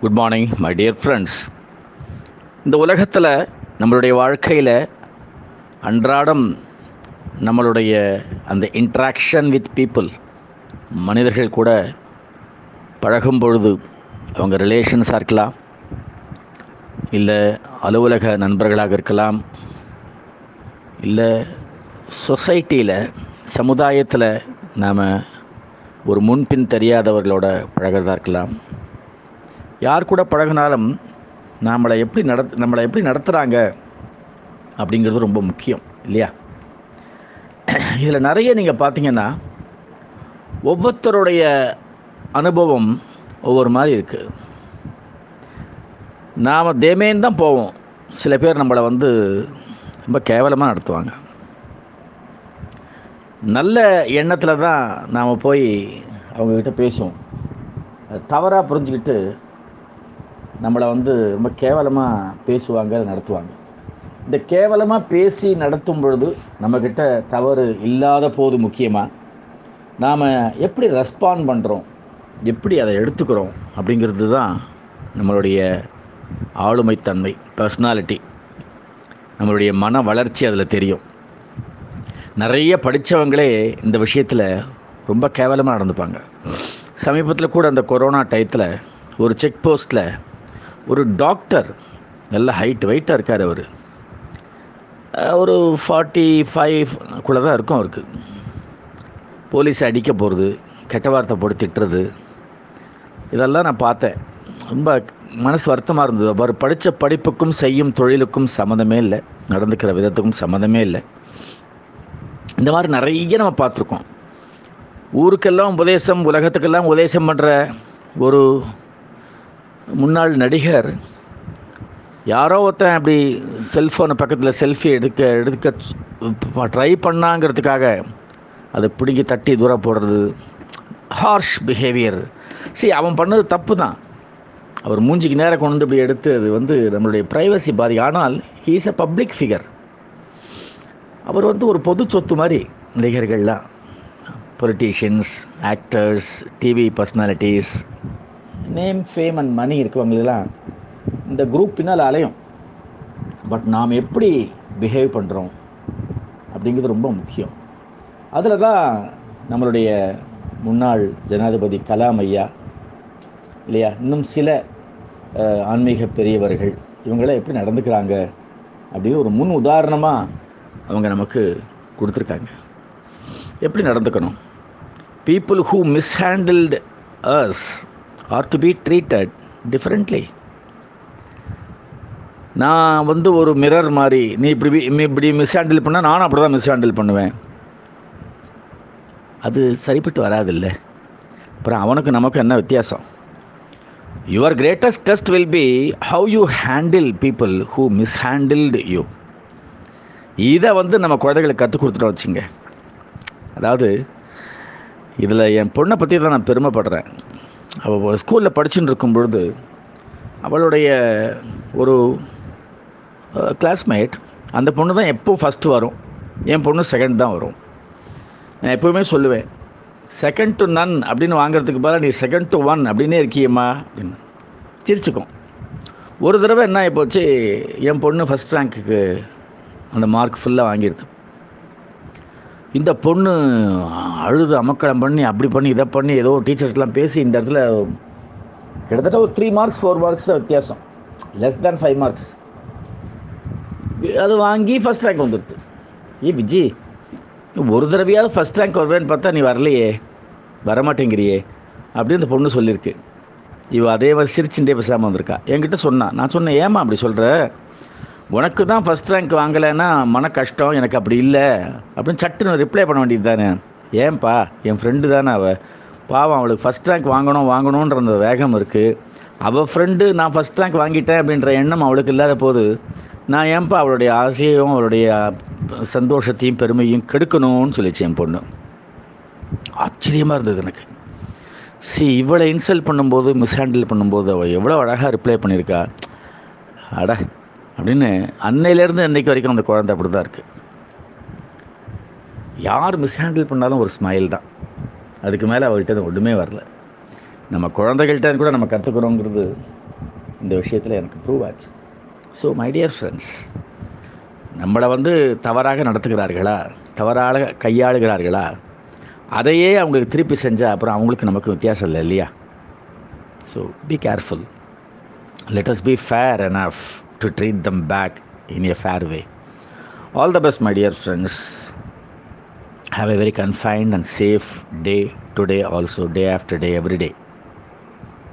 Good morning my dear friends இந்த உலகத்தில் நம்மளுடைய வாழ்க்கையில் அன்றாடம் நம்மளுடைய அந்த இன்ட்ராக்ஷன் வித் பீப்புள் மனிதர்கள் கூட பழகும் பொழுது அவங்க ரிலேஷன்ஸாக இருக்கலாம் இல்லை அலுவலக நண்பர்களாக இருக்கலாம் இல்லை சொசைட்டியில் சமுதாயத்தில் நாம் ஒரு முன்பின் தெரியாதவர்களோட பழகிறதா இருக்கலாம். யார் கூட பழகினாலும் நம்மளை எப்படி நட நம்மளை எப்படி நடத்துகிறாங்க அப்படிங்கிறது ரொம்ப முக்கியம் இல்லையா? இதில் நிறைய நீங்கள் பார்த்தீங்கன்னா ஒவ்வொருத்தருடைய அனுபவம் ஒவ்வொரு மாதிரி இருக்குது நாம் தேமேன்னு தான் போவோம். சில பேர் நம்மளை வந்து ரொம்ப கேவலமாக நடத்துவாங்க. நல்ல எண்ணத்தில் தான் நாம் போய் அவங்கக்கிட்ட பேசுவோம். தவறாக புரிஞ்சுக்கிட்டு நம்மளை வந்து ரொம்ப கேவலமாக பேசுவாங்க நடத்துவாங்க. இந்த கேவலமாக பேசி நடத்தும் பொழுது நம்மக்கிட்ட தவறு இல்லாத போது முக்கியமாக நாம் எப்படி ரெஸ்பாண்ட் பண்ணுறோம் எப்படி அதை எடுத்துக்கிறோம்? அப்படிங்கிறது தான் நம்மளுடைய ஆளுமைத்தன்மை பர்சனாலிட்டி நம்மளுடைய மன வளர்ச்சி அதில் தெரியும். நிறைய படித்தவங்களே இந்த விஷயத்தில் ரொம்ப கேவலமாக நடந்துப்பாங்க. சமீபத்தில் கூட அந்த கொரோனா டயத்தில் ஒரு செக் போஸ்ட்டில் ஒரு டாக்டர் நல்ல ஹைட் வெயிட்டாக இருக்கார் அவர். ஒரு ஃபார்ட்டி ஃபைவ் கூட தான் இருக்கும் அவருக்கு. போலீஸ் அடிக்க போகிறது கெட்ட வார்த்தை போட்டு திட்டுறது இதெல்லாம் நான் பார்த்தேன். ரொம்ப மனசு வருத்தமாக இருந்தது. அவர் படித்த படிப்புக்கும் செய்யும் தொழிலுக்கும் சம்மந்தமே இல்லை. நடந்துக்கிற விதத்துக்கும் சம்மந்தமே இல்லை. இந்த மாதிரி நிறைய நம்ம பார்த்துருக்கோம். ஊருக்கெல்லாம் உபதேசம் உலகத்துக்கெல்லாம் உபதேசம் பண்ணுற ஒரு முன்னாள் நடிகர் யாரோ ஒருத்தன் அப்படி செல்ஃபோனை பக்கத்தில் செல்ஃபி எடுக்க எடுக்க ட்ரை பண்ணாங்கிறதுக்காக அதை பிடுங்கி தட்டி தூரம் போடுறது ஹார்ஷ் பிஹேவியர் சரி அவன் பண்ணது தப்பு தான். அவர் மூஞ்சிக்கு நேரம் கொண்டு இப்படி எடுத்து அது வந்து நம்மளுடைய ப்ரைவசி பாதி. ஆனால் ஹீஸ் அ பப்ளிக் ஃபிகர் அவர் வந்து ஒரு பொது சொத்து மாதிரி நடிகர்கள்லாம். Politicians actors TV personalities name fame and money இருக்கவங்களெல்லாம் இந்த குரூப் பின்னால் அலையும் பட் நாம் எப்படி பிஹேவ் பண்ணுறோம் அப்படிங்கிறது ரொம்ப முக்கியம். அதில் தான் நம்மளுடைய முன்னாள் ஜனாதிபதி கலாம் ஐயா இல்லையா? இன்னும் சில ஆன்மீக பெரியவர்கள் இவங்களாம் எப்படி நடந்துக்கிறாங்க? அப்படின்னு ஒரு முன் உதாரணமாக அவங்க நமக்கு கொடுத்துருக்காங்க. எப்படி நடந்துக்கணும்? People who mishandled us are to be treated differently நான் வந்து ஒரு மிரர் மாதிரி. நீ இப்படி நீ இப்படி மிஸ்ஹேண்டில் பண்ணால் நானும் அப்படி தான் மிஸ் ஹேண்டில் பண்ணுவேன். அது சரிப்பட்டு வராதில்ல. அப்புறம் அவனுக்கு நமக்கு என்ன வித்தியாசம்? Your greatest test will be how you handle people who mishandled you இதை வந்து நம்ம குழந்தைகளுக்கு கற்றுக் கொடுத்துட்டோம் வச்சுங்க அதாவது இதில் என் பொண்ணை பற்றி தான் நான் பெருமைப்படுறேன். அவள் ஸ்கூலில் படிச்சுட்டு இருக்கும் பொழுது அவளுடைய ஒரு கிளாஸ்மேட் அந்த பொண்ணு தான் எப்போவும் ஃபஸ்ட்டு வரும். என் பொண்ணு செகண்ட் தான் வரும். நான் எப்போவுமே சொல்லுவேன் செகண்ட் டு நன் அப்படின்னு வாங்குறதுக்கு பதிலாக நீ செகண்ட் டு ஒன் அப்படின்னே இருக்கியம்மா அப்படின்னு. சிரிச்சுக்கும். ஒரு தடவை என்ன ஆகிப்போச்சு என் பொண்ணு ஃபஸ்ட் ரேங்க்குக்கு அந்த மார்க் ஃபுல்லாக வாங்கிடுது. இந்த பொண்ணு அழுது அமக்கலம் பண்ணி அப்படி பண்ணி இதை பண்ணி ஏதோ டீச்சர்ஸ்லாம் பேசி இந்த இடத்துல கிட்டத்தட்ட ஒரு த்ரீ மார்க்ஸ் ஃபோர் மார்க்ஸ் தான் வித்தியாசம். லெஸ் தேன் ஃபைவ் மார்க்ஸ் அது வாங்கி ஃபஸ்ட் ரேங்க் வந்துடுது ஏ விஜி ஒரு தடவையாவது ஃபஸ்ட் ரேங்க் வருவேன்னு பார்த்தா நீ வரலையே வரமாட்டேங்கிறியே அப்படின்னு அந்த பொண்ணு சொல்லியிருக்கு. இவள் அதே மாதிரி சிரிச்சுட்டே பேசாமல் வந்திருக்கா. என்கிட்ட சொன்னான் நான் சொன்னேன் ஏமா அப்படி சொல்கிற உனக்கு தான் ஃபஸ்ட் ரேங்க் வாங்கலைன்னா மன கஷ்டம் எனக்கு அப்படி இல்லை அப்படின்னு சட்டுன்னு ரிப்ளை பண்ண வேண்டியது தானே? ஏன்பா? என் ஃப்ரெண்டு தானே அவள் பாவம் அவளுக்கு ஃபஸ்ட் ரேங்க் வாங்கணும் வாங்கணுன்ற அந்த வேகம் இருக்குது அவள் ஃப்ரெண்டு நான் ஃபஸ்ட் ரேங்க் வாங்கிட்டேன் அப்படின்ற எண்ணம் அவளுக்கு இல்லாத போது நான் ஏன்பா அவளுடைய ஆசையும் அவளுடைய சந்தோஷத்தையும் பெருமையும் கெடுக்கணும்னு சொல்லிச்சு என் பொண்ணு. ஆச்சரியமாக இருந்தது எனக்கு. சி இவளை இன்சல்ட் பண்ணும்போது மிஸ்ஹேண்டில் பண்ணும்போது அவள் எவ்வளோ அழகாக ரிப்ளை பண்ணியிருக்கா. அட அப்படின்னு அன்னையிலேருந்து இன்னைக்கு வரைக்கும் அந்த குழந்தை அப்படி தான் இருக்குது யார் மிஸ்ஹேண்டில் பண்ணாலும் ஒரு ஸ்மைல் தான். அதுக்கு மேலே அவர்கிட்ட ஒன்றுமே வரல. நம்ம குழந்தைகள்கிட்ட கூட நம்ம கற்றுக்கிறோங்கிறது இந்த விஷயத்தில் எனக்கு ப்ரூவ் ஆச்சு. ஸோ மை டியர் ஃப்ரெண்ட்ஸ் நம்மளை வந்து தவறாக நடத்துகிறார்களா? தவறாக கையாளுகிறார்களா? அதையே அவங்களுக்கு திருப்பி செஞ்சால் அப்புறம் அவங்களுக்கு நமக்கு வித்தியாசம் இல்லை இல்லையா? So be careful let us be fair and of to treat them back in a fair way. All the best, my dear friends. Have a very confined and safe day today, also, day after day, every day.